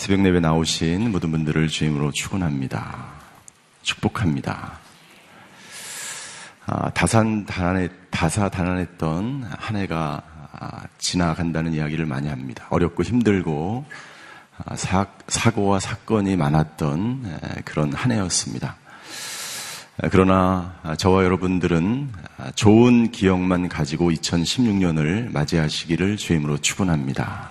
새벽 예배 나오신 모든 분들을 주임으로 축원합니다. 축복합니다. 아, 다산 다난했, 다사다난했던 한 해가 아, 지나간다는 이야기를 많이 합니다. 어렵고 힘들고 아, 사, 사고와 사건이 많았던 그런 한 해였습니다. 그러나 저와 여러분들은 좋은 기억만 가지고 2016년을 맞이하시기를 주임으로 축원합니다.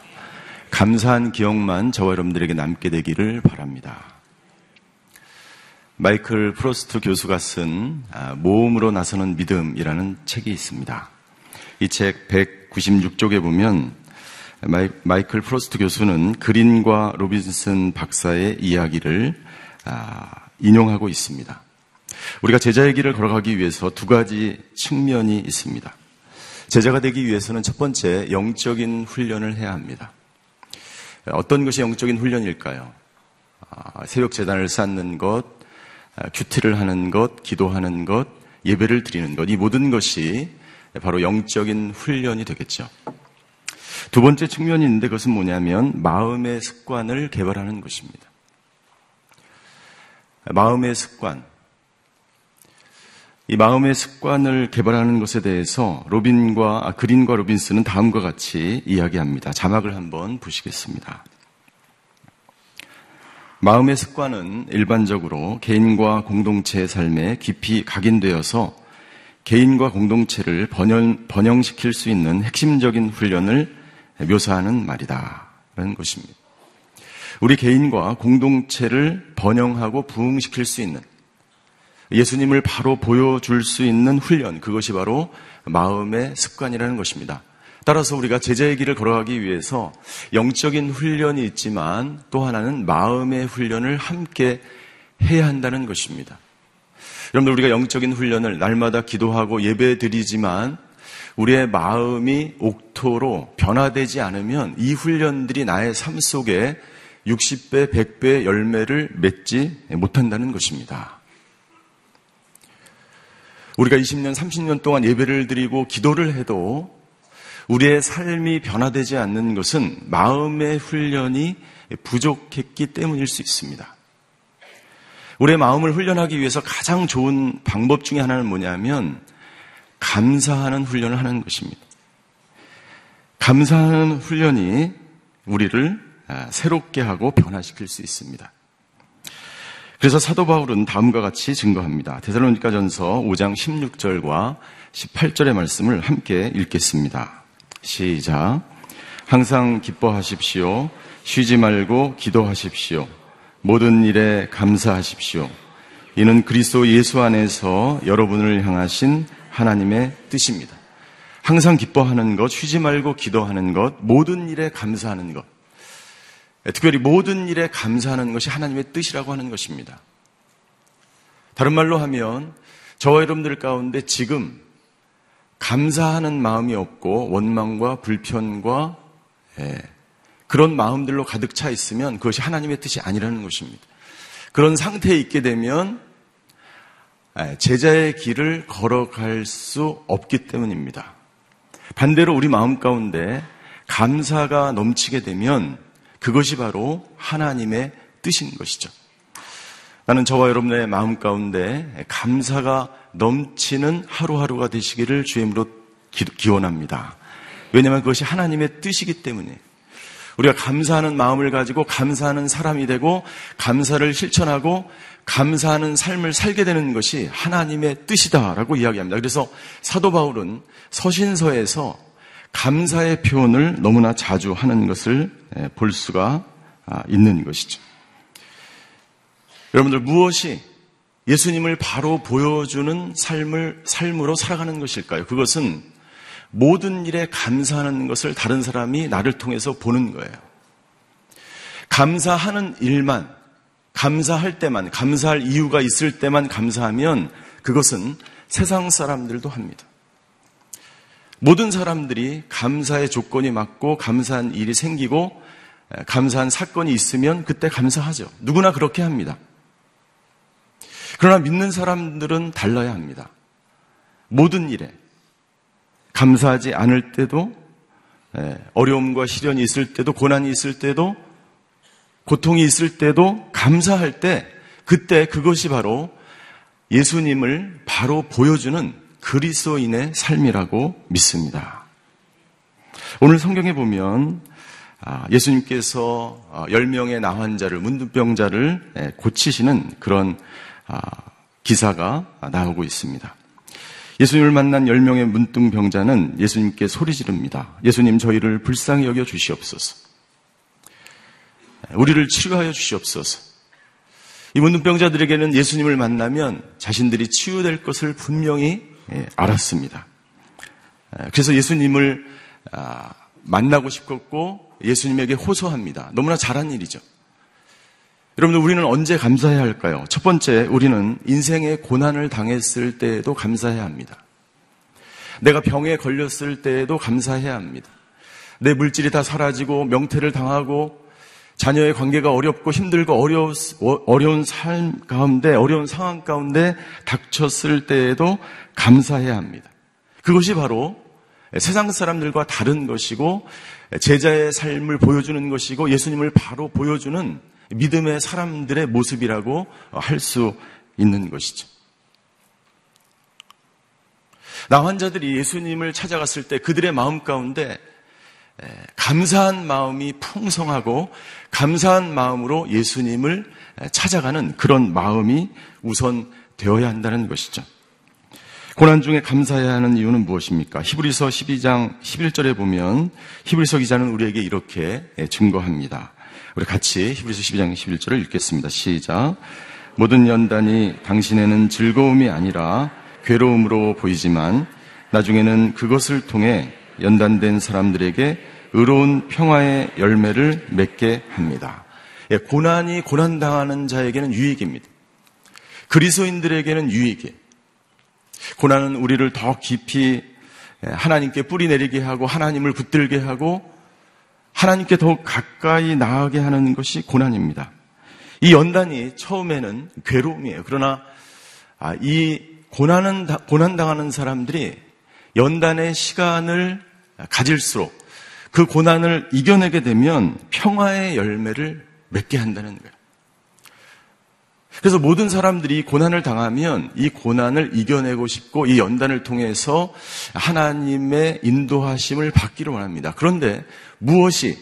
감사한 기억만 저와 여러분들에게 남게 되기를 바랍니다. 마이클 프로스트 교수가 쓴 아, 모험으로 나서는 믿음이라는 책이 있습니다. 이 책 196쪽에 보면 마이클 프로스트 교수는 그린과 로빈슨 박사의 이야기를 아, 인용하고 있습니다. 우리가 제자의 길을 걸어가기 위해서 두 가지 측면이 있습니다. 제자가 되기 위해서는 첫 번째 영적인 훈련을 해야 합니다. 어떤 것이 영적인 훈련일까요? 아, 새벽 재단을 쌓는 것, 아, 큐티를 하는 것, 기도하는 것, 예배를 드리는 것, 이 모든 것이 바로 영적인 훈련이 되겠죠. 두 번째 측면이 있는데 그것은 뭐냐면 마음의 습관을 개발하는 것입니다. 마음의 습관. 이 마음의 습관을 개발하는 것에 대해서 로빈과 아, 그린과 로빈스는 다음과 같이 이야기합니다. 자막을 한번 보시겠습니다. 마음의 습관은 일반적으로 개인과 공동체의 삶에 깊이 각인되어서 개인과 공동체를 번영, 번영시킬 수 있는 핵심적인 훈련을 묘사하는 말이다. 라는 것입니다. 우리 개인과 공동체를 번영하고 부흥시킬 수 있는 예수님을 바로 보여줄 수 있는 훈련, 그것이 바로 마음의 습관이라는 것입니다. 따라서 우리가 제자의 길을 걸어가기 위해서 영적인 훈련이 있지만 또 하나는 마음의 훈련을 함께 해야 한다는 것입니다. 여러분들 우리가 영적인 훈련을 날마다 기도하고 예배 드리지만 우리의 마음이 옥토로 변화되지 않으면 이 훈련들이 나의 삶 속에 60배, 100배의 열매를 맺지 못한다는 것입니다. 우리가 20년, 30년 동안 예배를 드리고 기도를 해도 우리의 삶이 변화되지 않는 것은 마음의 훈련이 부족했기 때문일 수 있습니다. 우리의 마음을 훈련하기 위해서 가장 좋은 방법 중에 하나는 뭐냐면 감사하는 훈련을 하는 것입니다. 감사하는 훈련이 우리를 아, 새롭게 하고 변화시킬 수 있습니다. 그래서 사도 바울은 다음과 같이 증거합니다. 데살로니가 전서 5장 16절과 18절의 말씀을 함께 읽겠습니다. 시작. 항상 기뻐하십시오. 쉬지 말고 기도하십시오. 모든 일에 감사하십시오. 이는 그리스도 예수 안에서 여러분을 향하신 하나님의 뜻입니다. 항상 기뻐하는 것, 쉬지 말고 기도하는 것, 모든 일에 감사하는 것. 예, 특별히 모든 일에 감사하는 것이 하나님의 뜻이라고 하는 것입니다. 다른 말로 하면 저와 여러분들 가운데 지금 감사하는 마음이 없고 원망과 불편과 예, 그런 마음들로 가득 차 있으면 그것이 하나님의 뜻이 아니라는 것입니다. 그런 상태에 있게 되면 예, 제자의 길을 걸어갈 수 없기 때문입니다. 반대로 우리 마음 가운데 감사가 넘치게 되면 그것이 바로 하나님의 뜻인 것이죠. 나는 저와 여러분의 마음 가운데 감사가 넘치는 하루하루가 되시기를 주임으로 기원합니다. 왜냐하면 그것이 하나님의 뜻이기 때문에 우리가 감사하는 마음을 가지고 감사하는 사람이 되고 감사를 실천하고 감사하는 삶을 살게 되는 것이 하나님의 뜻이다라고 이야기합니다. 그래서 사도 바울은 서신서에서 감사의 표현을 너무나 자주 하는 것을 예, 볼 수가 아, 있는 것이죠. 여러분들 무엇이 예수님을 바로 보여주는 삶을 삶으로 살아가는 것일까요? 그것은 모든 일에 감사하는 것을 다른 사람이 나를 통해서 보는 거예요. 감사하는 일만, 감사할 때만, 감사할 이유가 있을 때만 감사하면 그것은 세상 사람들도 합니다. 모든 사람들이 감사의 조건이 맞고 감사한 일이 생기고 감사한 사건이 있으면 그때 감사하죠. 누구나 그렇게 합니다. 그러나 믿는 사람들은 달라야 합니다. 모든 일에 감사하지 않을 때도 어려움과 시련이 있을 때도 고난이 있을 때도 고통이 있을 때도 감사할 때 그때 그것이 바로 예수님을 바로 보여주는 그리스도인의 삶이라고 믿습니다. 오늘 성경에 보면 아, 예수님께서 10명의 아, 나환자를 문둥병자를 예, 고치시는 그런 아, 기사가 나오고 있습니다. 예수님을 만난 10명의 문둥병자는 예수님께 소리 지릅니다. 예수님 저희를 불쌍히 여겨 주시옵소서. 우리를 치료하여 주시옵소서. 이 문둥병자들에게는 예수님을 만나면 자신들이 치유될 것을 분명히 예, 알았습니다. 그래서 예수님을 만나고 싶었고 예수님에게 호소합니다. 너무나 잘한 일이죠. 여러분들 우리는 언제 감사해야 할까요? 첫 번째, 우리는 인생의 고난을 당했을 때에도 감사해야 합니다. 내가 병에 걸렸을 때에도 감사해야 합니다. 내 물질이 다 사라지고 명태를 당하고 자녀의 관계가 어렵고 힘들고 어려, 어려운 삶 가운데, 어려운 상황 가운데 닥쳤을 때에도 감사해야 합니다. 그것이 바로 세상 사람들과 다른 것이고 제자의 삶을 보여주는 것이고 예수님을 바로 보여주는 믿음의 사람들의 모습이라고 할 수 있는 것이죠. 나 환자들이 예수님을 찾아갔을 때 그들의 마음 가운데 감사한 마음이 풍성하고 감사한 마음으로 예수님을 찾아가는 그런 마음이 우선 되어야 한다는 것이죠. 고난 중에 감사해야 하는 이유는 무엇입니까? 히브리서 12장 11절에 보면 히브리서 기자는 우리에게 이렇게 증거합니다. 우리 같이 히브리서 12장 11절을 읽겠습니다. 시작. 모든 연단이 당신에는 즐거움이 아니라 괴로움으로 보이지만 나중에는 그것을 통해 연단된 사람들에게 의로운 평화의 열매를 맺게 합니다. 예, 고난이 고난당하는 자에게는 유익입니다. 그리스도인들에게는 유익이에요. 고난은 우리를 더 깊이 예, 하나님께 뿌리 내리게 하고 하나님을 붙들게 하고 하나님께 더욱 가까이 나아가게 하는 것이 고난입니다. 이 연단이 처음에는 괴로움이에요. 그러나 아, 이 고난은 고난 당하는 사람들이 연단의 시간을 가질수록 그 고난을 이겨내게 되면 평화의 열매를 맺게 한다는 거예요. 그래서 모든 사람들이 고난을 당하면 이 고난을 이겨내고 싶고 이 연단을 통해서 하나님의 인도하심을 받기를 원합니다. 그런데 무엇이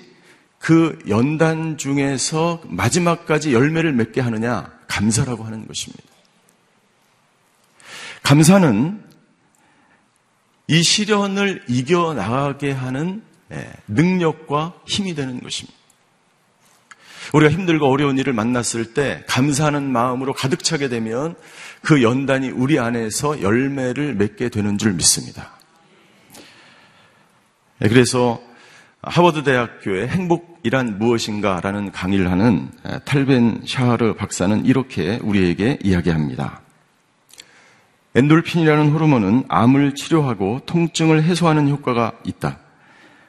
그 연단 중에서 마지막까지 열매를 맺게 하느냐? 감사라고 하는 것입니다. 감사는 이 시련을 이겨나가게 하는 예, 능력과 힘이 되는 것입니다. 우리가 힘들고 어려운 일을 만났을 때 감사하는 마음으로 가득 차게 되면 그 연단이 우리 안에서 열매를 맺게 되는 줄 믿습니다. 예, 그래서 하버드 대학교의 행복이란 무엇인가 라는 강의를 하는 탈벤 샤르 박사는 이렇게 우리에게 이야기합니다. 엔돌핀이라는 호르몬은 암을 치료하고 통증을 해소하는 효과가 있다.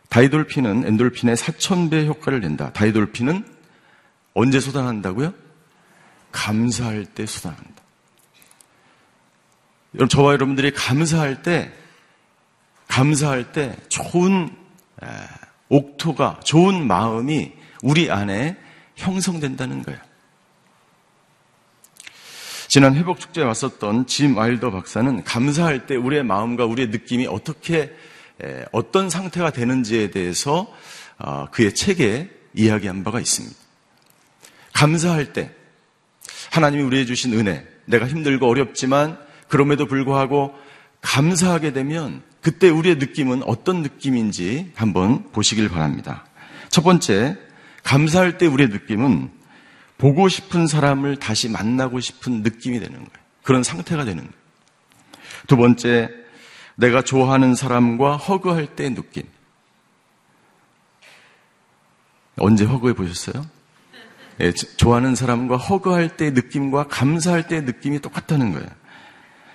다이돌핀은 엔돌핀의 4,000배 효과를 낸다. 다이돌핀은 언제 쏟아난다고요? 감사할 때 쏟아난다. 여러분, 저와 여러분들이 감사할 때, 감사할 때 좋은 옥토가, 좋은 마음이 우리 안에 형성된다는 거예요. 지난 회복축제에 왔었던 짐 와일더 박사는 감사할 때 우리의 마음과 우리의 느낌이 어떻게, 어떤 상태가 되는지에 대해서 어, 그의 책에 이야기한 바가 있습니다. 감사할 때 하나님이 우리에게 주신 은혜, 내가 힘들고 어렵지만 그럼에도 불구하고 감사하게 되면 그때 우리의 느낌은 어떤 느낌인지 한번 보시길 바랍니다. 첫 번째, 감사할 때 우리의 느낌은 보고 싶은 사람을 다시 만나고 싶은 느낌이 되는 거예요. 그런 상태가 되는 거예요. 두 번째, 내가 좋아하는 사람과 허그할 때의 느낌. 언제 허그해 보셨어요? 예, 좋아하는 사람과 허그할 때의 느낌과 감사할 때의 느낌이 똑같다는 거예요.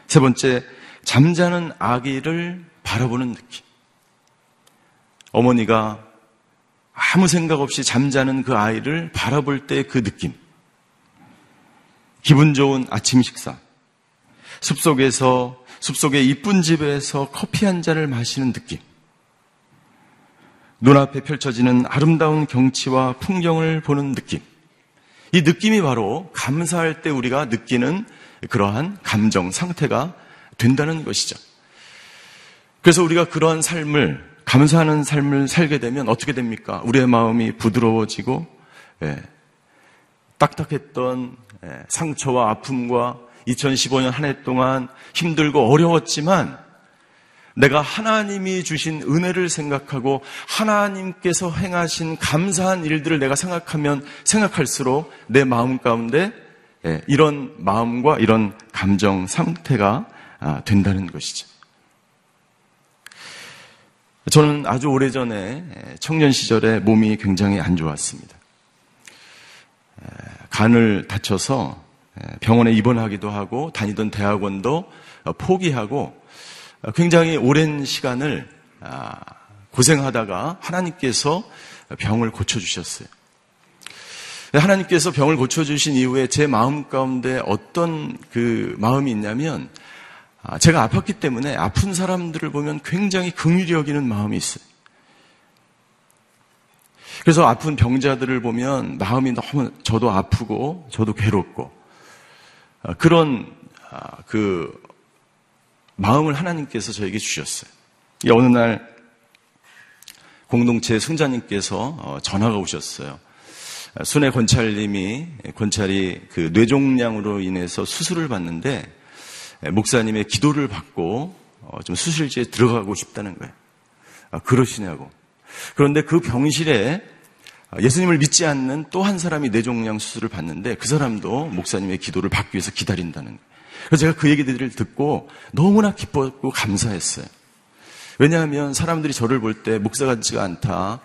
세 번째, 잠자는 아기를 바라보는 느낌. 어머니가 아무 생각 없이 잠자는 그 아이를 바라볼 때 그 느낌. 기분 좋은 아침 식사. 숲속에서, 숲속의 이쁜 집에서 커피 한 잔을 마시는 느낌. 눈앞에 펼쳐지는 아름다운 경치와 풍경을 보는 느낌. 이 느낌이 바로 감사할 때 우리가 느끼는 그러한 감정 상태가 된다는 것이죠. 그래서 우리가 그러한 삶을 감사하는 삶을 살게 되면 어떻게 됩니까? 우리의 마음이 부드러워지고 예, 딱딱했던 예, 상처와 아픔과 2015년 한 해 동안 힘들고 어려웠지만 내가 하나님이 주신 은혜를 생각하고 하나님께서 행하신 감사한 일들을 내가 생각하면 생각할수록 내 마음 가운데 예, 이런 마음과 이런 감정 상태가 아, 된다는 것이죠. 저는 아주 오래전에 청년 시절에 몸이 굉장히 안 좋았습니다. 간을 다쳐서 병원에 입원하기도 하고 다니던 대학원도 포기하고 굉장히 오랜 시간을 아, 고생하다가 하나님께서 병을 고쳐주셨어요. 하나님께서 병을 고쳐주신 이후에 제 마음 가운데 어떤 그 마음이 있냐면 아, 제가 아팠기 때문에 아픈 사람들을 보면 굉장히 긍휼히 여기는 마음이 있어요. 그래서 아픈 병자들을 보면 마음이 너무 저도 아프고 저도 괴롭고 아, 그런 그 마음을 하나님께서 저에게 주셨어요. 어느 날 공동체 순자님께서 어, 전화가 오셨어요. 순회 권찰님이 권찰이 그 뇌종양으로 인해서 수술을 받는데 목사님의 기도를 받고 어, 좀 수술지에 들어가고 싶다는 거예요. 아, 그러시냐고. 그런데 그 병실에 예수님을 믿지 않는 또 한 사람이 뇌종양 수술을 받는데 그 사람도 목사님의 기도를 받기 위해서 기다린다는 거예요. 그래서 제가 그 얘기들을 듣고 너무나 기뻤고 감사했어요. 왜냐하면 사람들이 저를 볼 때 목사 같지가 않다.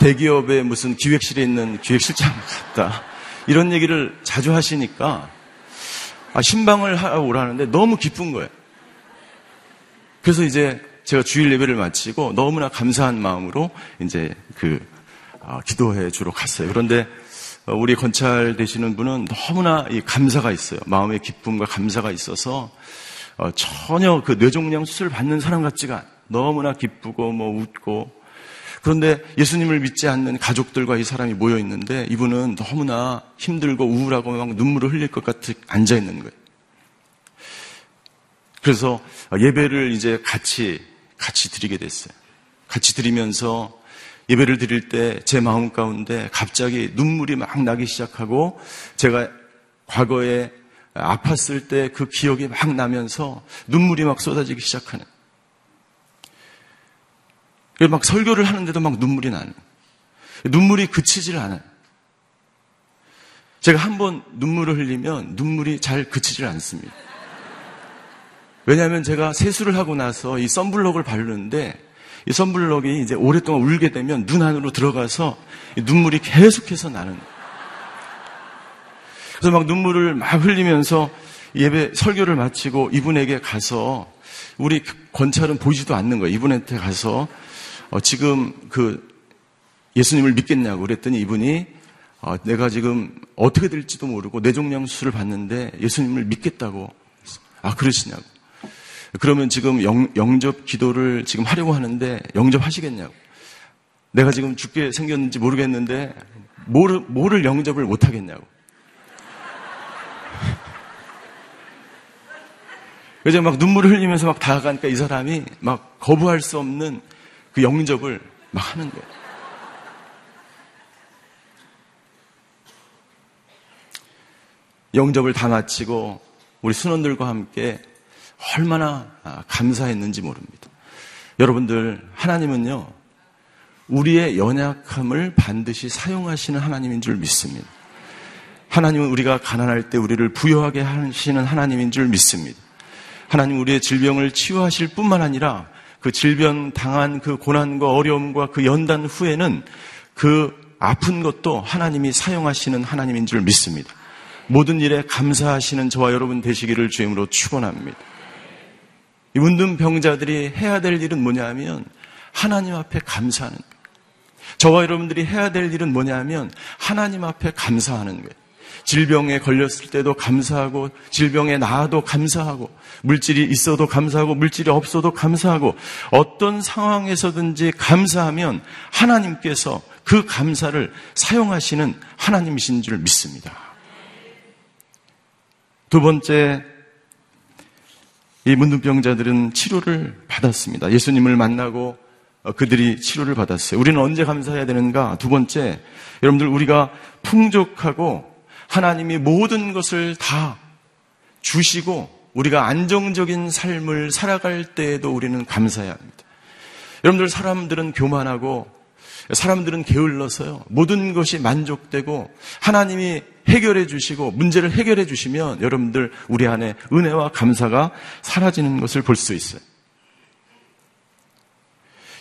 대기업의 무슨 기획실에 있는 기획실장 같다. 이런 얘기를 자주 하시니까 아, 신방을 하러 오라는데 너무 기쁜 거예요. 그래서 이제 제가 주일 예배를 마치고 너무나 감사한 마음으로 이제 그 아, 기도해 주러 갔어요. 그런데 어, 우리 건찰 되시는 분은 너무나 이 감사가 있어요. 마음의 기쁨과 감사가 있어서 어, 전혀 그 뇌종양 수술 받는 사람 같지가 너무나 기쁘고 뭐 웃고 그런데 예수님을 믿지 않는 가족들과 이 사람이 모여 있는데 이분은 너무나 힘들고 우울하고 막 눈물을 흘릴 것 같이 앉아 있는 거예요. 그래서 예배를 이제 같이 같이 드리게 됐어요. 같이 드리면서 예배를 드릴 때 제 마음 가운데 갑자기 눈물이 막 나기 시작하고 제가 과거에 아팠을 때 그 기억이 막 나면서 눈물이 막 쏟아지기 시작하는. 막 설교를 하는데도 막 눈물이 나는. 눈물이 그치질 않아요. 제가 한 번 눈물을 흘리면 눈물이 잘 그치질 않습니다. 왜냐하면 제가 세수를 하고 나서 이 썬블럭을 바르는데 이 썬블럭이 이제 오랫동안 울게 되면 눈 안으로 들어가서 눈물이 계속해서 나는. 그래서 막 눈물을 막 흘리면서 예배 설교를 마치고 이분에게 가서 우리 권찰은 보이지도 않는 거예요. 이분한테 가서 어, 지금 그 예수님을 믿겠냐고 그랬더니 이분이 어, 내가 지금 어떻게 될지도 모르고 뇌종양 수술을 받는데 예수님을 믿겠다고 아 그러시냐고. 그러면 지금 영, 영접 기도를 지금 하려고 하는데 영접하시겠냐고. 내가 지금 죽게 생겼는지 모르겠는데 뭐를, 뭐를 영접을 못하겠냐고. 그래서 막 눈물을 흘리면서 막 다가가니까 이 사람이 막 거부할 수 없는 그 영접을 막 하는 거예요. 영접을 다 마치고 우리 순원들과 함께 얼마나 아, 감사했는지 모릅니다. 여러분들, 하나님은요, 우리의 연약함을 반드시 사용하시는 하나님인 줄 믿습니다. 하나님은 우리가 가난할 때 우리를 부여하게 하시는 하나님인 줄 믿습니다. 하나님 우리의 질병을 치유하실 뿐만 아니라 그 질병 당한 그 고난과 어려움과 그 연단 후에는 그 아픈 것도 하나님이 사용하시는 하나님인 줄 믿습니다. 모든 일에 감사하시는 저와 여러분 되시기를 주임으로 축원합니다. 이 문든 병자들이 해야 될 일은 뭐냐면 하나님 앞에 감사하는 거예요. 저와 여러분들이 해야 될 일은 뭐냐면 하나님 앞에 감사하는 거예요. 질병에 걸렸을 때도 감사하고 질병에 나아도 감사하고 물질이 있어도 감사하고 물질이 없어도 감사하고 어떤 상황에서든지 감사하면 하나님께서 그 감사를 사용하시는 하나님이신 줄 믿습니다. 두 번째, 이 문둥병자들은 치료를 받았습니다. 예수님을 만나고 그들이 치료를 받았어요. 우리는 언제 감사해야 되는가? 두 번째, 여러분들 우리가 풍족하고 하나님이 모든 것을 다 주시고 우리가 안정적인 삶을 살아갈 때에도 우리는 감사해야 합니다. 여러분들 사람들은 교만하고 사람들은 게을러서요. 모든 것이 만족되고 하나님이 해결해 주시고 문제를 해결해 주시면 여러분들 우리 안에 은혜와 감사가 사라지는 것을 볼 수 있어요.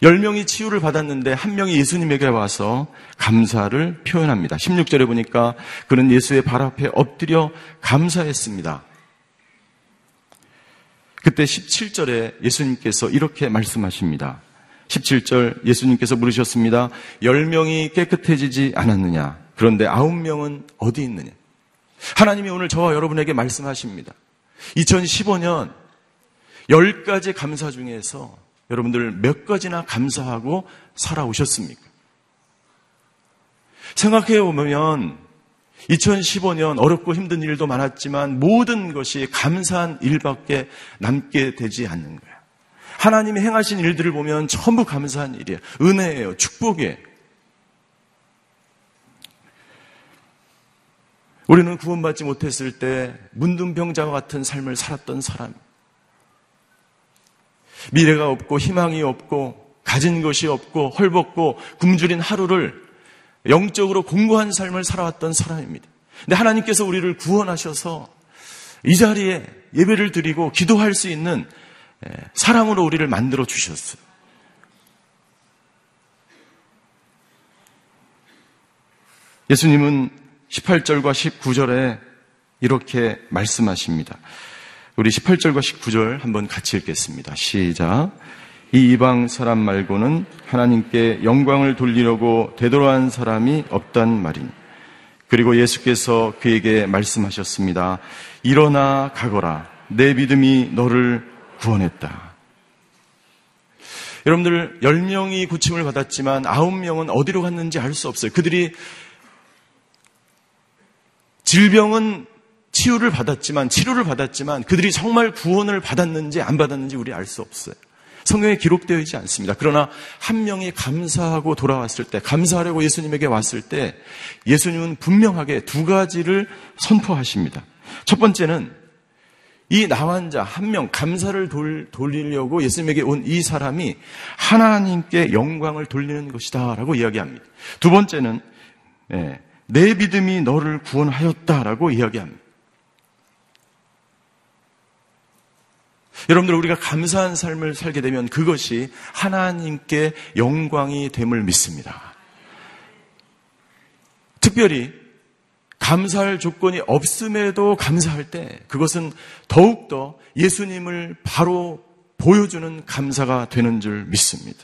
열 명이 치유를 받았는데 한 명이 예수님에게 와서 감사를 표현합니다. 16절에 보니까 그는 예수의 발 앞에 엎드려 감사했습니다. 그때 17절에 예수님께서 이렇게 말씀하십니다. 17절 예수님께서 물으셨습니다. 10명이 깨끗해지지 않았느냐? 그런데 9명은 어디 있느냐? 하나님이 오늘 저와 여러분에게 말씀하십니다. 2015년 10가지 감사 중에서 여러분들 몇 가지나 감사하고 살아오셨습니까? 생각해 보면 2015년 어렵고 힘든 일도 많았지만 모든 것이 감사한 일밖에 남게 되지 않는 거예요. 하나님이 행하신 일들을 보면 전부 감사한 일이에요. 은혜예요. 축복이에요. 우리는 구원받지 못했을 때 문둥병자와 같은 삶을 살았던 사람. 미래가 없고 희망이 없고 가진 것이 없고 헐벗고 굶주린 하루를 영적으로 공고한 삶을 살아왔던 사람입니다. 근데 하나님께서 우리를 구원하셔서 이 자리에 예배를 드리고 기도할 수 있는 사람으로 우리를 만들어 주셨어요. 예수님은 18절과 19절에 이렇게 말씀하십니다. 우리 18절과 19절 한번 같이 읽겠습니다. 시작. 이 이방 사람 말고는 하나님께 영광을 돌리려고 되돌아한 사람이 없단 말이니. 그리고 예수께서 그에게 말씀하셨습니다. 일어나 가거라. 내 믿음이 너를 구원했다. 여러분들 10명이 구침을 받았지만 9명은 어디로 갔는지 알 수 없어요. 그들이 질병은 치유를 받았지만 치료를 받았지만 그들이 정말 구원을 받았는지 안 받았는지 우리 알 수 없어요. 성경에 기록되어 있지 않습니다. 그러나 한 명이 감사하고 돌아왔을 때, 감사하려고 예수님에게 왔을 때, 예수님은 분명하게 두 가지를 선포하십니다. 첫 번째는 이 나환자 한 명 감사를 돌, 돌리려고 예수님에게 온 이 사람이 하나님께 영광을 돌리는 것이다 라고 이야기합니다. 두 번째는 예, 내 믿음이 너를 구원하였다 라고 이야기합니다. 여러분들 우리가 감사한 삶을 살게 되면 그것이 하나님께 영광이 됨을 믿습니다. 특별히 감사할 조건이 없음에도 감사할 때 그것은 더욱더 예수님을 바로 보여주는 감사가 되는 줄 믿습니다.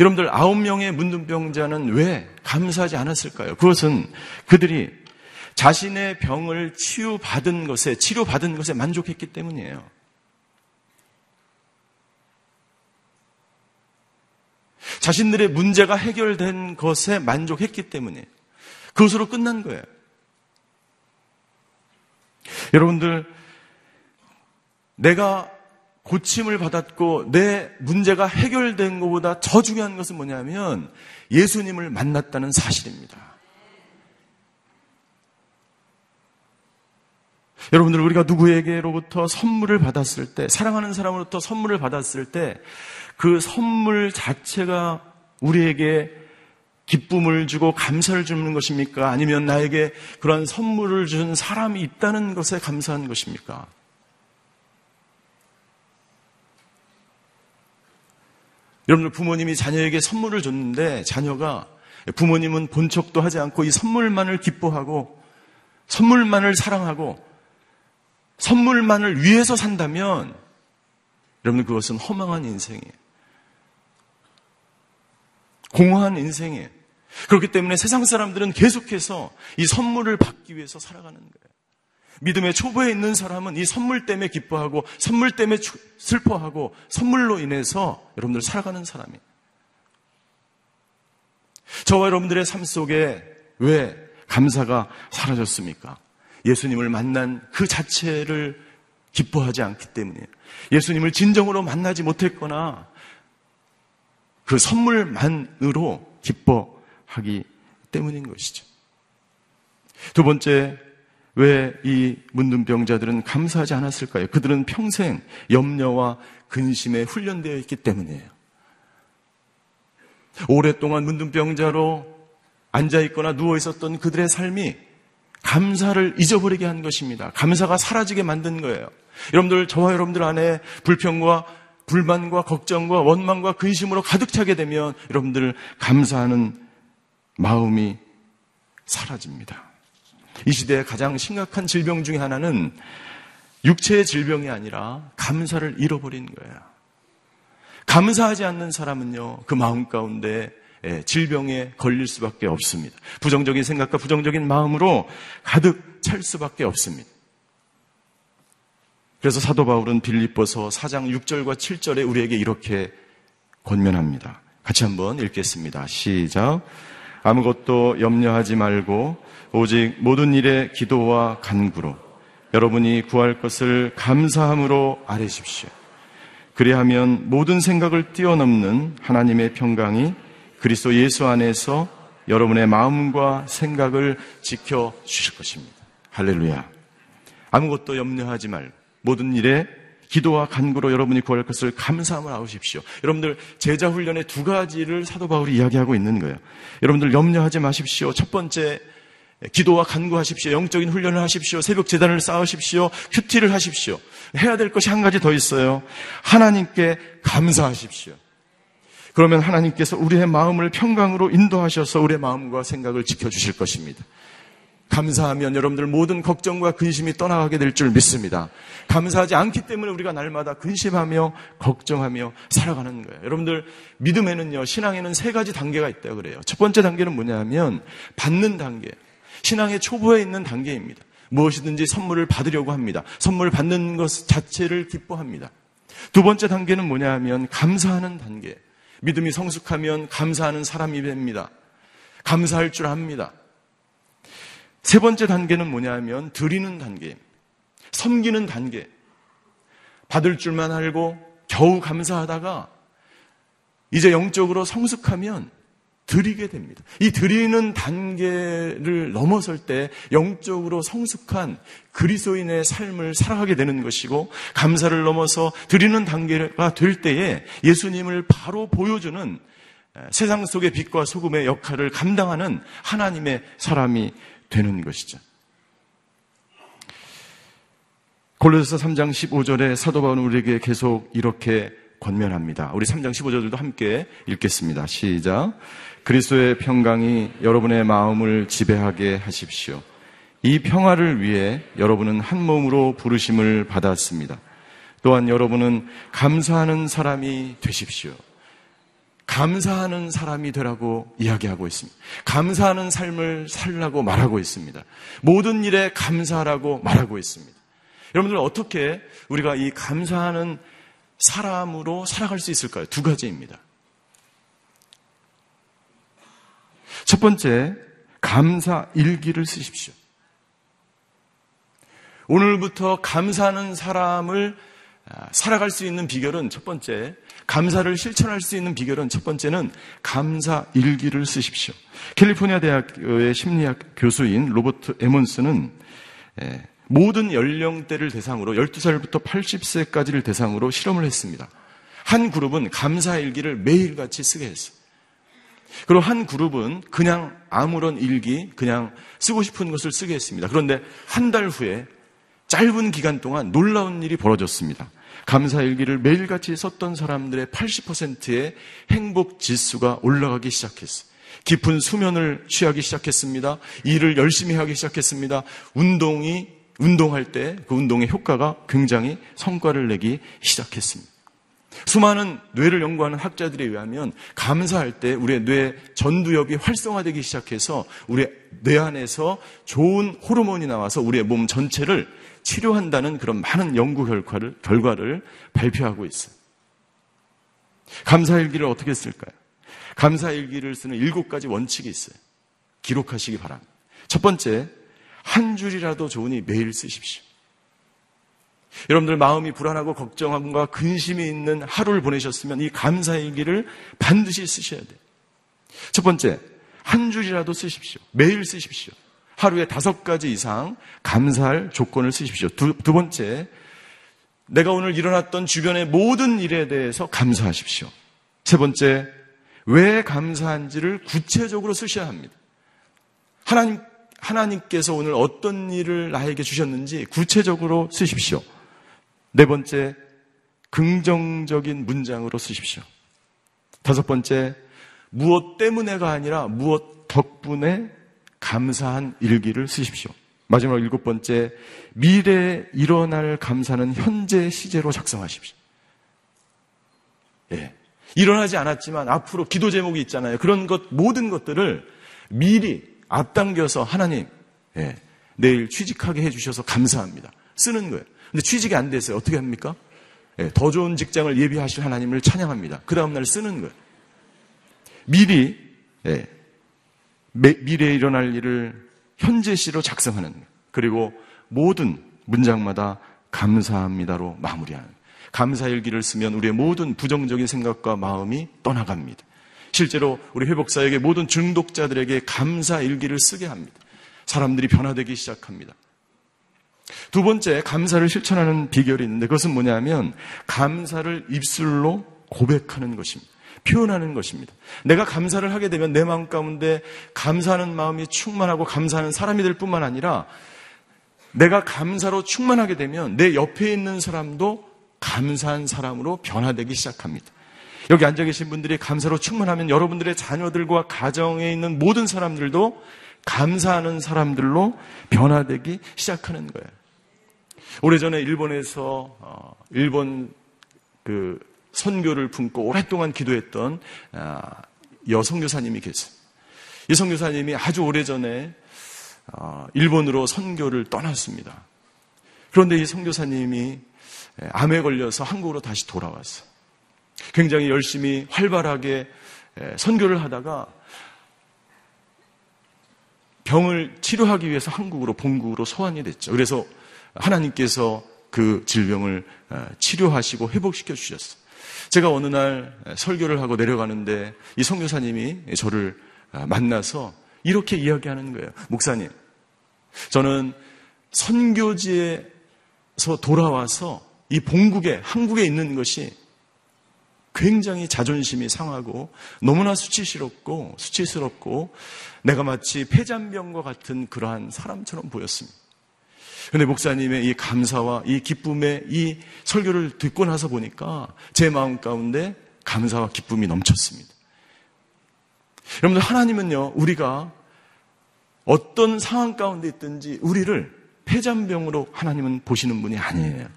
여러분들 아홉 명의 문둥병자는 왜 감사하지 않았을까요? 그것은 그들이 자신의 병을 치유받은 것에, 치료받은 것에 만족했기 때문이에요. 자신들의 문제가 해결된 것에 만족했기 때문에 그것으로 끝난 거예요. 여러분들, 내가 고침을 받았고 내 문제가 해결된 것보다 더 중요한 것은 뭐냐면 예수님을 만났다는 사실입니다. 여러분들 우리가 누구에게로부터 선물을 받았을 때 사랑하는 사람으로부터 선물을 받았을 때 그 선물 자체가 우리에게 기쁨을 주고 감사를 주는 것입니까? 아니면 나에게 그런 선물을 준 사람이 있다는 것에 감사한 것입니까? 여러분 부모님이 자녀에게 선물을 줬는데 자녀가 부모님은 본 척도 하지 않고 이 선물만을 기뻐하고 선물만을 사랑하고 선물만을 위해서 산다면 여러분 그것은 허망한 인생이에요. 공허한 인생이에요. 그렇기 때문에 세상 사람들은 계속해서 이 선물을 받기 위해서 살아가는 거예요. 믿음의 초보에 있는 사람은 이 선물 때문에 기뻐하고 선물 때문에 슬퍼하고 선물로 인해서 여러분들 살아가는 사람이에요. 저와 여러분들의 삶 속에 왜 감사가 사라졌습니까? 예수님을 만난 그 자체를 기뻐하지 않기 때문이에요. 예수님을 진정으로 만나지 못했거나 그 선물만으로 기뻐하기 때문인 것이죠. 두 번째, 왜 이 문둥병자들은 감사하지 않았을까요? 그들은 평생 염려와 근심에 훈련되어 있기 때문이에요. 오랫동안 문둥병자로 앉아 있거나 누워 있었던 그들의 삶이 감사를 잊어버리게 한 것입니다. 감사가 사라지게 만든 거예요. 여러분들, 저와 여러분들 안에 불평과 불만과 걱정과 원망과 근심으로 가득 차게 되면 여러분들 감사하는 마음이 사라집니다. 이 시대의 가장 심각한 질병 중의 하나는 육체의 질병이 아니라 감사를 잃어버린 거예요. 감사하지 않는 사람은요, 그 마음 가운데 예, 질병에 걸릴 수밖에 없습니다. 부정적인 생각과 부정적인 마음으로 가득 찰 수밖에 없습니다. 그래서 사도 바울은 빌립보서 4장 6절과 7절에 우리에게 이렇게 권면합니다. 같이 한번 읽겠습니다. 시작. 아무것도 염려하지 말고 오직 모든 일에 기도와 간구로 여러분이 구할 것을 감사함으로 아뢰십시오. 그리하면 모든 생각을 뛰어넘는 하나님의 평강이 그리스도 예수 안에서 여러분의 마음과 생각을 지켜 주실 것입니다. 할렐루야. 아무것도 염려하지 말고 모든 일에 기도와 간구로 여러분이 구할 것을 감사함을 아우십시오. 여러분들 제자 훈련의 두 가지를 사도 바울이 이야기하고 있는 거예요. 여러분들 염려하지 마십시오. 첫 번째 기도와 간구하십시오. 영적인 훈련을 하십시오. 새벽 재단을 쌓으십시오. 큐티를 하십시오. 해야 될 것이 한 가지 더 있어요. 하나님께 감사하십시오. 그러면 하나님께서 우리의 마음을 평강으로 인도하셔서 우리의 마음과 생각을 지켜주실 것입니다. 감사하면 여러분들 모든 걱정과 근심이 떠나가게 될 줄 믿습니다. 감사하지 않기 때문에 우리가 날마다 근심하며 걱정하며 살아가는 거예요. 여러분들 믿음에는요, 신앙에는 세 가지 단계가 있다고 그래요. 첫 번째 단계는 뭐냐면 받는 단계. 신앙의 초보에 있는 단계입니다. 무엇이든지 선물을 받으려고 합니다. 선물 받는 것 자체를 기뻐합니다. 두 번째 단계는 뭐냐 하면 감사하는 단계. 믿음이 성숙하면 감사하는 사람이 됩니다. 감사할 줄 압니다. 세 번째 단계는 뭐냐 하면 드리는 단계. 섬기는 단계. 받을 줄만 알고 겨우 감사하다가 이제 영적으로 성숙하면 드리게 됩니다. 이 드리는 단계를 넘어설 때 영적으로 성숙한 그리스도인의 삶을 살아가게 되는 것이고 감사를 넘어서 드리는 단계가 될 때에 예수님을 바로 보여주는 세상 속의 빛과 소금의 역할을 감당하는 하나님의 사람이 되는 것이죠. 골로새서 3장 15절에 사도 바울은 우리에게 계속 이렇게 권면합니다. 우리 3장 15절도 함께 읽겠습니다. 시작. 그리스도의 평강이 여러분의 마음을 지배하게 하십시오. 이 평화를 위해 여러분은 한 몸으로 부르심을 받았습니다. 또한 여러분은 감사하는 사람이 되십시오. 감사하는 사람이 되라고 이야기하고 있습니다. 감사하는 삶을 살라고 말하고 있습니다. 모든 일에 감사하라고 말하고 있습니다. 여러분들 어떻게 우리가 이 감사하는 사람으로 살아갈 수 있을까요? 두 가지입니다. 첫 번째, 감사 일기를 쓰십시오. 오늘부터 감사하는 사람을 아, 살아갈 수 있는 비결은 첫 번째, 감사를 실천할 수 있는 비결은 첫 번째는 감사 일기를 쓰십시오. 캘리포니아 대학의 심리학 교수인 로버트 에몬스는 모든 연령대를 대상으로 12살부터 80세까지를 대상으로 실험을 했습니다. 한 그룹은 감사 일기를 매일같이 쓰게 했어요. 그리고 한 그룹은 그냥 아무런 일기, 그냥 쓰고 싶은 것을 쓰게 했습니다. 그런데 한 달 후에 짧은 기간 동안 놀라운 일이 벌어졌습니다. 감사 일기를 매일같이 썼던 사람들의 80%의 행복 지수가 올라가기 시작했어요. 깊은 수면을 취하기 시작했습니다. 일을 열심히 하기 시작했습니다. 운동이 운동할 때 그 운동의 효과가 굉장히 성과를 내기 시작했습니다. 수많은 뇌를 연구하는 학자들에 의하면 감사할 때 우리의 뇌 전두엽이 활성화되기 시작해서 우리의 뇌 안에서 좋은 호르몬이 나와서 우리의 몸 전체를 치료한다는 그런 많은 연구 결과를, 결과를 발표하고 있어요. 감사일기를 어떻게 쓸까요? 감사 일기를 쓰는 일곱 가지 원칙이 있어요. 기록하시기 바랍니다. 첫 번째, 한 줄이라도 좋으니 매일 쓰십시오. 여러분들 마음이 불안하고 걱정함과 근심이 있는 하루를 보내셨으면 이 감사일기를 반드시 쓰셔야 돼요. 첫 번째, 한 줄이라도 쓰십시오. 매일 쓰십시오. 하루에 다섯 가지 이상 감사할 조건을 쓰십시오. 두, 두 번째, 내가 오늘 일어났던 주변의 모든 일에 대해서 감사하십시오. 세 번째, 왜 감사한지를 구체적으로 쓰셔야 합니다. 하나님, 하나님께서 오늘 어떤 일을 나에게 주셨는지 구체적으로 쓰십시오. 네 번째, 긍정적인 문장으로 쓰십시오. 다섯 번째, 무엇 때문에가 아니라 무엇 덕분에 감사한 일기를 쓰십시오. 마지막 일곱 번째, 미래에 일어날 감사는 현재 시제로 작성하십시오. 예. 일어나지 않았지만 앞으로 기도 제목이 있잖아요. 그런 것, 모든 것들을 미리 앞당겨서 하나님, 예. 내일 취직하게 해주셔서 감사합니다. 쓰는 거예요. 근데 취직이 안 됐어요. 어떻게 합니까? 예, 더 좋은 직장을 예비하실 하나님을 찬양합니다. 그 다음날 쓰는 거예요. 미리, 예, 미래에 일어날 일을 현재시로 작성하는 거예요. 그리고 모든 문장마다 감사합니다로 마무리하는 거예요. 감사일기를 쓰면 우리의 모든 부정적인 생각과 마음이 떠나갑니다. 실제로 우리 회복사에게 모든 중독자들에게 감사 일기를 쓰게 합니다. 사람들이 변화되기 시작합니다. 두 번째, 감사를 실천하는 비결이 있는데 그것은 뭐냐면 감사를 입술로 고백하는 것입니다. 표현하는 것입니다. 내가 감사를 하게 되면 내 마음 가운데 감사하는 마음이 충만하고 감사하는 사람이 될 뿐만 아니라 내가 감사로 충만하게 되면 내 옆에 있는 사람도 감사한 사람으로 변화되기 시작합니다. 여기 앉아 계신 분들이 감사로 충만하면 여러분들의 자녀들과 가정에 있는 모든 사람들도 감사하는 사람들로 변화되기 시작하는 거예요. 오래전에 일본에서 어, 일본 그 선교를 품고 오랫동안 기도했던 아, 여성교사님이 계세요. 이 선교사님이 아주 오래전에 어, 일본으로 선교를 떠났습니다. 그런데 이 선교사님이 암에 걸려서 한국으로 다시 돌아왔어요. 굉장히 열심히 활발하게 선교를 하다가 병을 치료하기 위해서 한국으로 본국으로 소환이 됐죠. 그래서 하나님께서 그 질병을 어, 치료하시고 회복시켜 주셨어요. 제가 어느 날 설교를 하고 내려가는데 이 성교사님이 저를 어, 만나서 이렇게 이야기하는 거예요. 목사님, 저는 선교지에서 돌아와서 이 본국에, 한국에 있는 것이 굉장히 자존심이 상하고 너무나 수치스럽고 수치스럽고 내가 마치 폐잔병과 같은 그러한 사람처럼 보였습니다. 근데 목사님의 이 감사와 이 기쁨의 이 설교를 듣고 나서 보니까 제 마음 가운데 감사와 기쁨이 넘쳤습니다. 여러분들 하나님은요 우리가 어떤 상황 가운데 있든지 우리를 폐잔병으로 하나님은 보시는 분이 아니에요.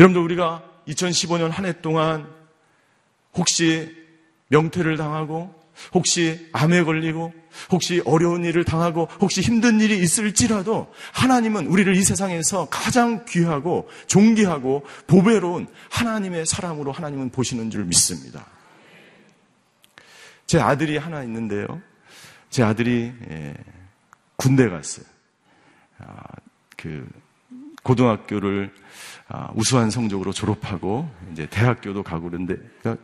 여러분들 우리가 2015년 한 해 동안 혹시 명퇴를 당하고 혹시 암에 걸리고 혹시 어려운 일을 당하고 혹시 힘든 일이 있을지라도 하나님은 우리를 이 세상에서 가장 귀하고 존귀하고 보배로운 하나님의 사랑으로 하나님은 보시는 줄 믿습니다. 제 아들이 하나 있는데요. 제 아들이 예, 군대 갔어요. 아, 그 고등학교를 아, 우수한 성적으로 졸업하고 이제 대학교도 가고 그런데 그러니까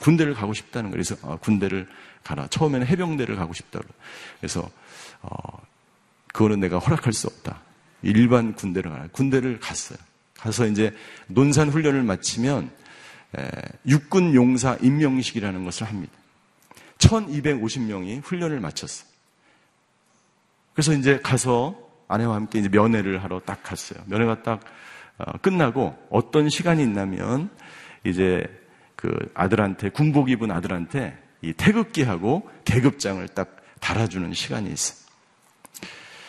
군대를 가고 싶다는 거예요. 그래서 어, 군대를 가라. 처음에는 해병대를 가고 싶다고. 그래서 어, 그거는 내가 허락할 수 없다. 일반 군대를 가라. 군대를 갔어요. 가서 이제 논산 훈련을 마치면 에, 육군 용사 임명식이라는 것을 합니다. 1250명이 훈련을 마쳤어요. 그래서 이제 가서 아내와 함께 이제 면회를 하러 딱 갔어요. 면회가 딱 어, 끝나고 어떤 시간이 있냐면 이제 그 아들한테 군복 입은 아들한테 이 태극기하고 계급장을 딱 달아주는 시간이 있어.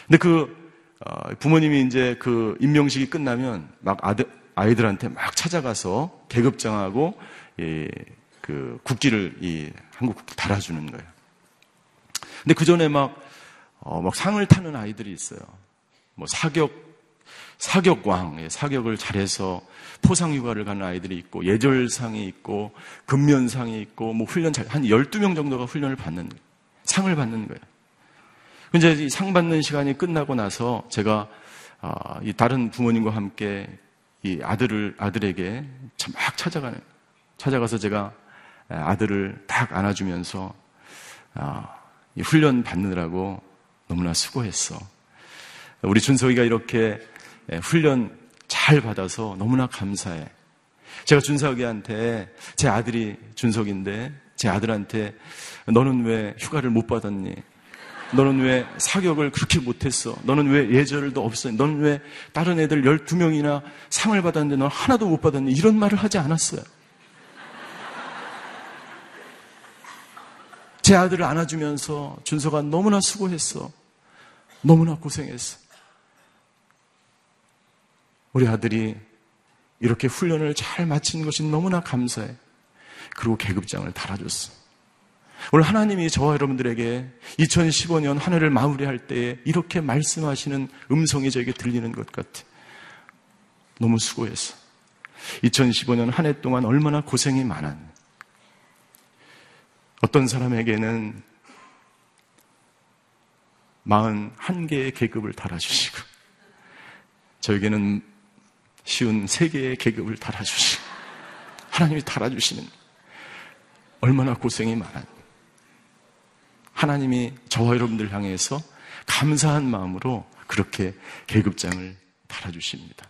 근데 그 어, 부모님이 이제 그 임명식이 끝나면 막 아들 아이들한테 막 찾아가서 계급장하고 이, 그 국기를 이 한국 국기 달아주는 거예요. 근데 그 전에 막, 어, 막 상을 타는 아이들이 있어요. 뭐 사격 사격왕, 예, 사격을 잘해서 포상휴가를 가는 아이들이 있고, 예절상이 있고, 근면상이 있고, 뭐 훈련 잘, 한 12명 정도가 훈련을 받는, 상을 받는 거예요. 이제 상 받는 시간이 끝나고 나서 제가, 아, 이 다른 부모님과 함께 이 아들을, 아들에게 막 찾아가는, 찾아가서 제가 아들을 딱 안아주면서, 아, 훈련 받느라고 너무나 수고했어. 우리 준석이가 이렇게 훈련 잘 받아서 너무나 감사해. 제가 준석이한테 제 아들이 준석인데 제 아들한테 너는 왜 휴가를 못 받았니? 너는 왜 사격을 그렇게 못했어? 너는 왜 예절도 없어? 너는 왜 다른 애들 12명이나 상을 받았는데 넌 하나도 못 받았니? 이런 말을 하지 않았어요. 제 아들을 안아주면서 준서가 너무나 수고했어. 너무나 고생했어. 우리 아들이 이렇게 훈련을 잘 마친 것이 너무나 감사해. 그리고 계급장을 달아줬어. 오늘 하나님이 저와 여러분들에게 2015년 한 해를 마무리할 때에 이렇게 말씀하시는 음성이 저에게 들리는 것 같아. 너무 수고했어. 2015년 한 해 동안 얼마나 고생이 많았니? 어떤 사람에게는 41개의 계급을 달아주시고, 저에게는 쉬운 세 개의 계급을 달아주시고, 하나님이 달아주시는 얼마나 고생이 많았니? 하나님이 저와 여러분들 향해서 감사한 마음으로 그렇게 계급장을 달아주십니다.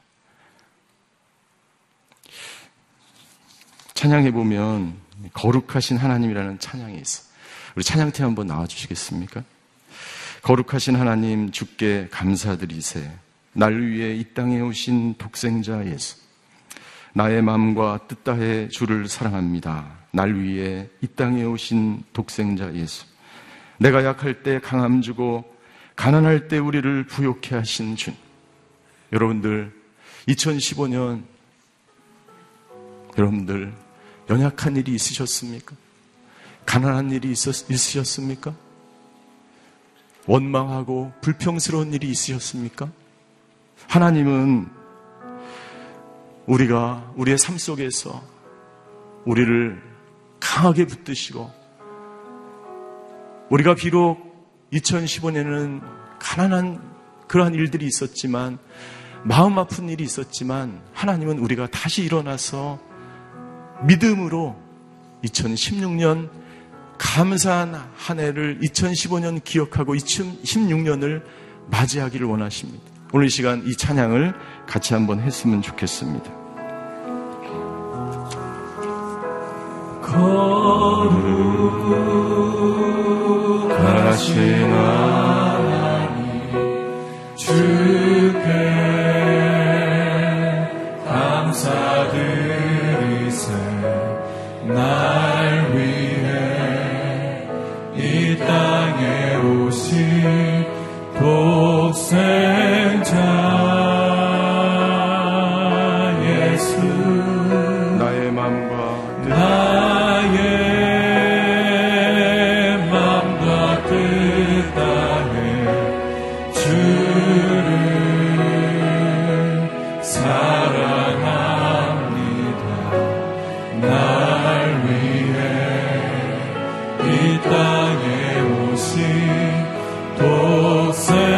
찬양해 보면 거룩하신 하나님이라는 찬양이 있어. 우리 찬양팀 한번 나와 주시겠습니까? 거룩하신 하나님 주께 감사드리세. 날 위해 이 땅에 오신 독생자 예수. 나의 마음과 뜻 다해 주를 사랑합니다. 날 위해 이 땅에 오신 독생자 예수. 내가 약할 때 강함 주고 가난할 때 우리를 부욕해 하신 주. 여러분들 2015년 여러분들 연약한 일이 있으셨습니까? 가난한 일이 있었, 있으셨습니까? 원망하고 불평스러운 일이 있으셨습니까? 하나님은 우리가 우리의 삶 속에서 우리를 강하게 붙드시고 우리가 비록 2015년에는 가난한 그러한 일들이 있었지만 마음 아픈 일이 있었지만 하나님은 우리가 다시 일어나서 믿음으로 2016년 감사한 한 해를 2015년 기억하고 2016년을 맞이하기를 원하십니다. 오늘 이 시간 이 찬양을 같이 한번 했으면 좋겠습니다. 거룩하신 Você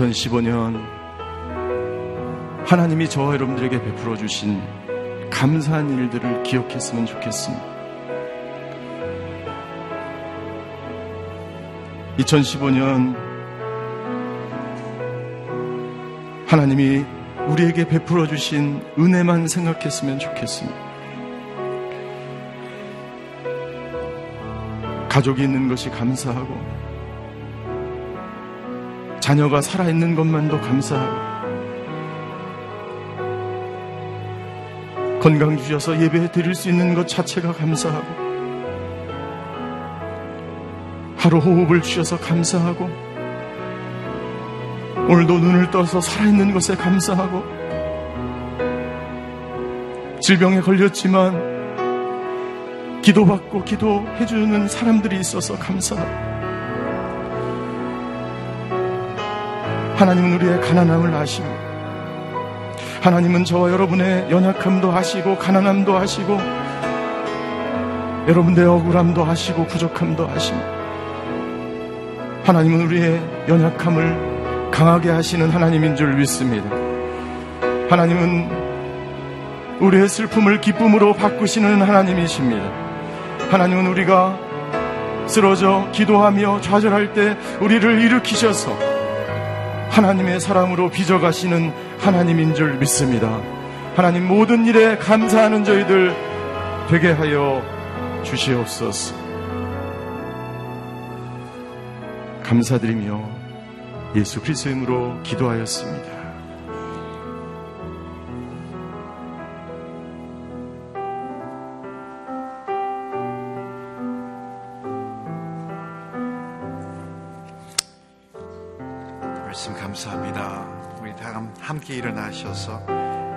2015년 하나님이 저와 여러분들에게 베풀어 주신 감사한 일들을 기억했으면 좋겠습니다. 2015년 하나님이 우리에게 베풀어 주신 은혜만 생각했으면 좋겠습니다. 가족이 있는 것이 감사하고 자녀가 살아있는 것만도 감사하고 건강 주셔서 예배 드릴 수 있는 것 자체가 감사하고 하루 호흡을 주셔서 감사하고 오늘도 눈을 떠서 살아있는 것에 감사하고 질병에 걸렸지만 기도받고 기도해주는 사람들이 있어서 감사하고 하나님은 우리의 가난함을 아시고 하나님은 저와 여러분의 연약함도 아시고 가난함도 아시고 여러분의 억울함도 아시고 부족함도 아십니다. 하나님은 우리의 연약함을 강하게 하시는 하나님인 줄 믿습니다. 하나님은 우리의 슬픔을 기쁨으로 바꾸시는 하나님이십니다. 하나님은 우리가 쓰러져 기도하며 좌절할 때 우리를 일으키셔서 하나님의 사랑으로 빚어가시는 하나님인 줄 믿습니다. 하나님 모든 일에 감사하는 저희들 되게 하여 주시옵소서. 감사드리며 예수 그리스도 이름으로 기도하였습니다. 함께 일어나셔서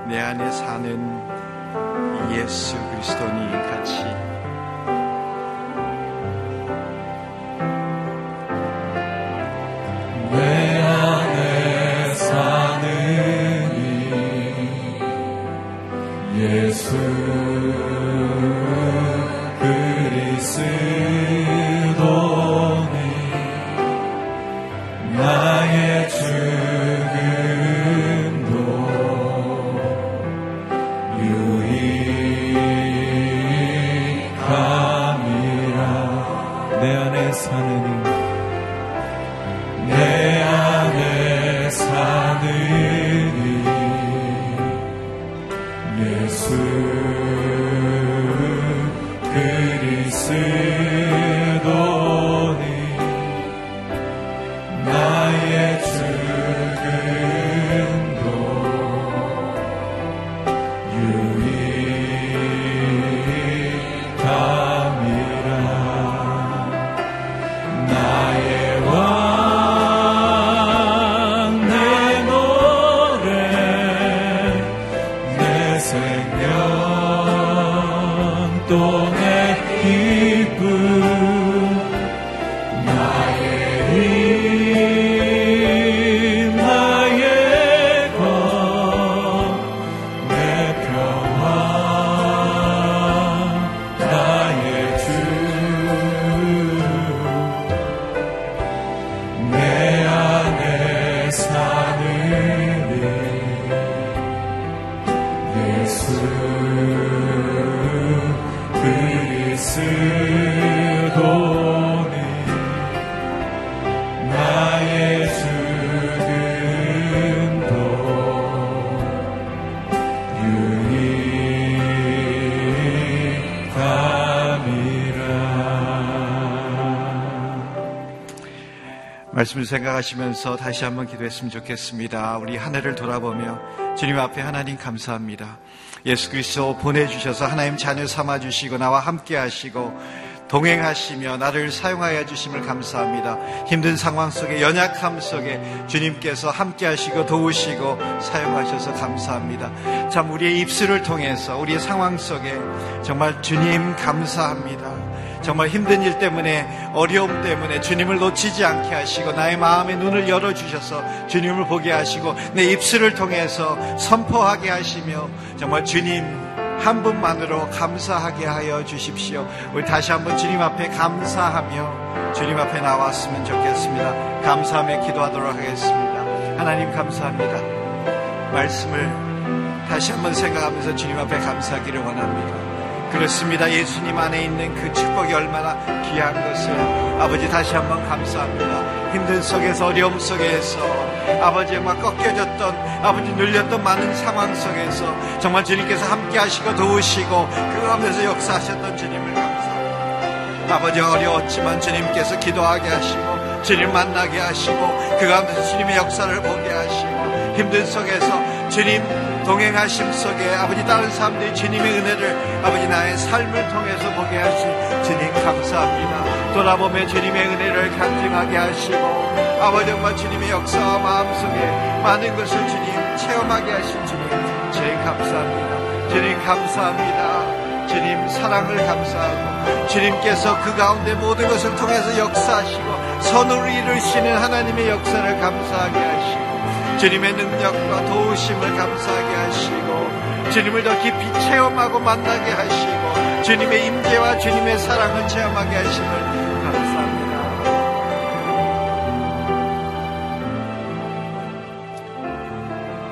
내 안에 사는 예수 그리스도니 같이 말씀을 생각하시면서 다시 한번 기도했으면 좋겠습니다. 우리 한 해를 돌아보며 주님 앞에 하나님 감사합니다. 예수 그리스도 보내주셔서 하나님 자녀 삼아주시고 나와 함께 하시고 동행하시며 나를 사용하여 주심을 감사합니다. 힘든 상황 속에 연약함 속에 주님께서 함께 하시고 도우시고 사용하셔서 감사합니다. 참 우리의 입술을 통해서 우리의 상황 속에 정말 주님 감사합니다. 정말 힘든 일 때문에 어려움 때문에 주님을 놓치지 않게 하시고 나의 마음의 눈을 열어주셔서 주님을 보게 하시고 내 입술을 통해서 선포하게 하시며 정말 주님 한 분만으로 감사하게 하여 주십시오. 우리 다시 한번 주님 앞에 감사하며 주님 앞에 나왔으면 좋겠습니다. 감사하며 기도하도록 하겠습니다. 하나님 감사합니다. 말씀을 다시 한번 생각하면서 주님 앞에 감사하기를 원합니다. 그렇습니다. 예수님 안에 있는 그 축복이 얼마나 귀한 것을 아버지 다시 한번 감사합니다. 힘든 속에서 어려움 속에서 아버지 막 꺾여졌던 아버지 눌렸던 많은 상황 속에서 정말 주님께서 함께 하시고 도우시고 그 가운데서 역사하셨던 주님을 감사합니다. 아버지 어려웠지만 주님께서 기도하게 하시고 주님 만나게 하시고 그 가운데서 주님의 역사를 보게 하시고 힘든 속에서 주님 동행하심 속에 아버지 다른 사람들이 주님의 은혜를 아버지 나의 삶을 통해서 보게 하신 주님 감사합니다. 돌아보며 주님의 은혜를 간증하게 하시고 아버지 정말 주님의 역사와 마음속에 많은 것을 주님 체험하게 하신 주님 주님 감사합니다. 주님 감사합니다. 주님 사랑을 감사하고 주님께서 그 가운데 모든 것을 통해서 역사하시고 선을 이루시는 하나님의 역사를 감사하게 하시고 주님의 능력과 도우심을 감사하게 하시고 주님을 더 깊이 체험하고 만나게 하시고 주님의 임재와 주님의 사랑을 체험하게 하심을 감사합니다.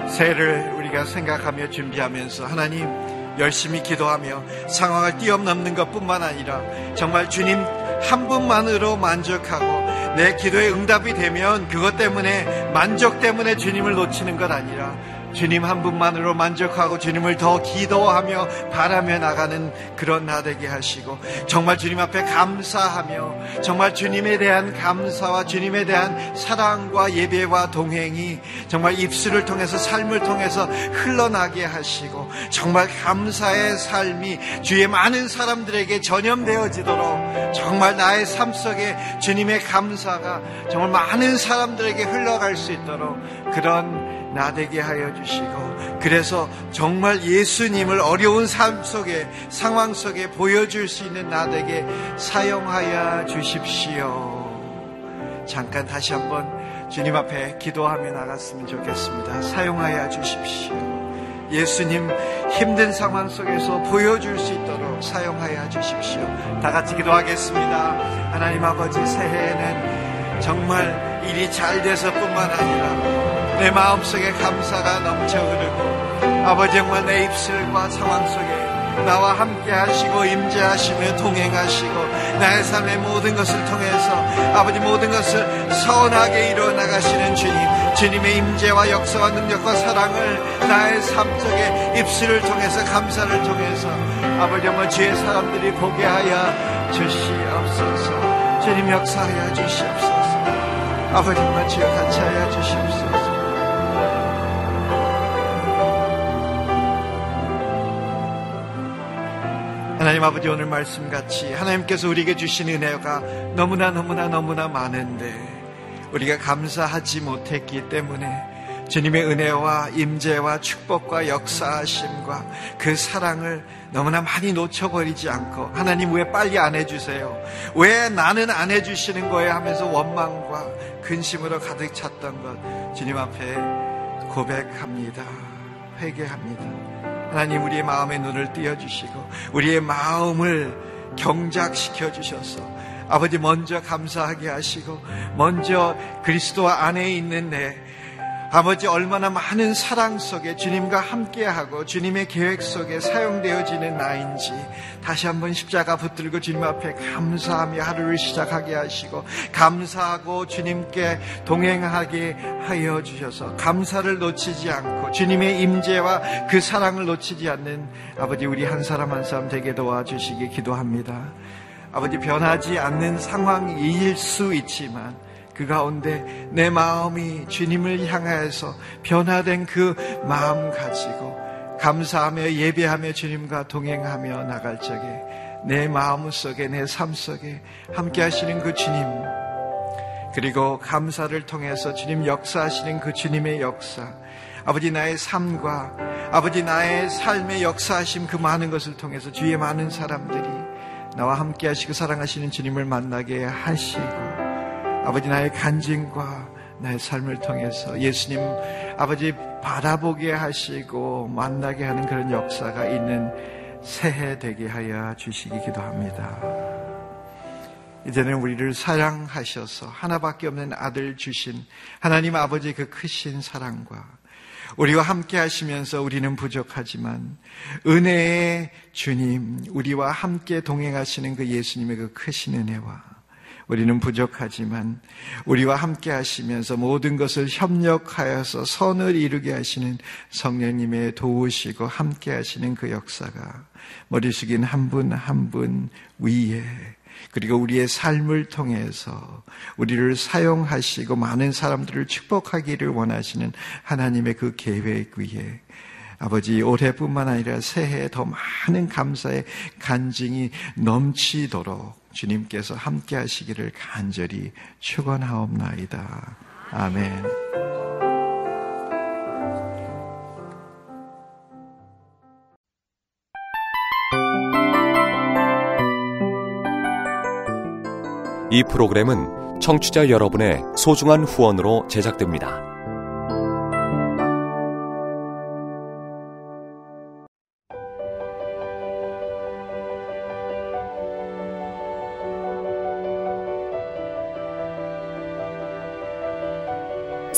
새해를 우리가 생각하며 준비하면서 하나님 열심히 기도하며 상황을 뛰어넘는 것뿐만 아니라 정말 주님 한 분만으로 만족하고 내 기도에 응답이 되면 그것 때문에 만족 때문에 주님을 놓치는 것 아니라 주님 한 분만으로 만족하고 주님을 더 기도하며 바라며 나가는 그런 나 되게 하시고 정말 주님 앞에 감사하며 정말 주님에 대한 감사와 주님에 대한 사랑과 예배와 동행이 정말 입술을 통해서 삶을 통해서 흘러나게 하시고 정말 감사의 삶이 주의 많은 사람들에게 전염되어지도록 정말 나의 삶 속에 주님의 감사가 정말 많은 사람들에게 흘러갈 수 있도록 그런 나되게 하여 주시고 그래서 정말 예수님을 어려운 삶 속에 상황 속에 보여줄 수 있는 나되게 사용하여 주십시오. 잠깐 다시 한번 주님 앞에 기도하며 나갔으면 좋겠습니다. 사용하여 주십시오. 예수님 힘든 상황 속에서 보여줄 수 있도록 사용하여 주십시오. 다 같이 기도하겠습니다. 하나님 아버지 새해에는 정말 일이 잘 돼서뿐만 아니라 내 마음속에 감사가 넘쳐 흐르고 아버지 정말 내 입술과 상황 속에 나와 함께 하시고 임재하시며 동행하시고 나의 삶의 모든 것을 통해서 아버지 모든 것을 선하게 이루어 나가시는 주님 주님의 임재와 역사와 능력과 사랑을 나의 삶 속에 입술을 통해서 감사를 통해서 아버지 정말 주의 사람들이 보게 하여 주시옵소서. 주님 역사하여 주시옵소서. 아버지 정말 주여 같이 하여 주시옵소서 하나님 아버지 오늘 말씀 같이 하나님께서 우리에게 주신 은혜가 너무나 너무나 너무나 많은데 우리가 감사하지 못했기 때문에 주님의 은혜와 임재와 축복과 역사하심과 그 사랑을 너무나 많이 놓쳐버리지 않고 하나님 왜 빨리 안 해주세요? 왜 나는 안 해주시는 거예요? 하면서 원망과 근심으로 가득 찼던 것 주님 앞에 고백합니다. 회개합니다. 하나님 우리의 마음의 눈을 띄어주시고 우리의 마음을 경작시켜 주셔서 아버지 먼저 감사하게 하시고 먼저 그리스도 안에 있는 내 아버지 얼마나 많은 사랑 속에 주님과 함께하고 주님의 계획 속에 사용되어지는 나인지 다시 한번 십자가 붙들고 주님 앞에 감사하며 하루를 시작하게 하시고 감사하고 주님께 동행하게 하여 주셔서 감사를 놓치지 않고 주님의 임재와 그 사랑을 놓치지 않는 아버지 우리 한 사람 한 사람 되게 도와주시기 기도합니다. 아버지 변하지 않는 상황일 수 있지만 그 가운데 내 마음이 주님을 향하여서 변화된 그 마음 가지고 감사하며 예배하며 주님과 동행하며 나갈 적에 내 마음 속에 내 삶 속에 함께 하시는 그 주님 그리고 감사를 통해서 주님 역사하시는 그 주님의 역사 아버지 나의 삶과 아버지 나의 삶의 역사하심 그 많은 것을 통해서 주위의 많은 사람들이 나와 함께 하시고 사랑하시는 주님을 만나게 하시고 아버지 나의 간증과 나의 삶을 통해서 예수님 아버지 바라보게 하시고 만나게 하는 그런 역사가 있는 새해 되게 하여 주시기 기도합니다. 이제는 우리를 사랑하셔서 하나밖에 없는 아들 주신 하나님 아버지의 그 크신 사랑과 우리와 함께 하시면서 우리는 부족하지만 은혜의 주님, 우리와 함께 동행하시는 그 예수님의 그 크신 은혜와 우리는 부족하지만 우리와 함께 하시면서 모든 것을 협력하여서 선을 이루게 하시는 성령님의 도우시고 함께 하시는 그 역사가 머리 숙인 한 분 한 분 위에 그리고 우리의 삶을 통해서 우리를 사용하시고 많은 사람들을 축복하기를 원하시는 하나님의 그 계획 위에 아버지 올해뿐만 아니라 새해에 더 많은 감사의 간증이 넘치도록 주님께서 함께 하시기를 간절히 축원하옵나이다. 아멘. 이 프로그램은 청취자 여러분의 소중한 후원으로 제작됩니다.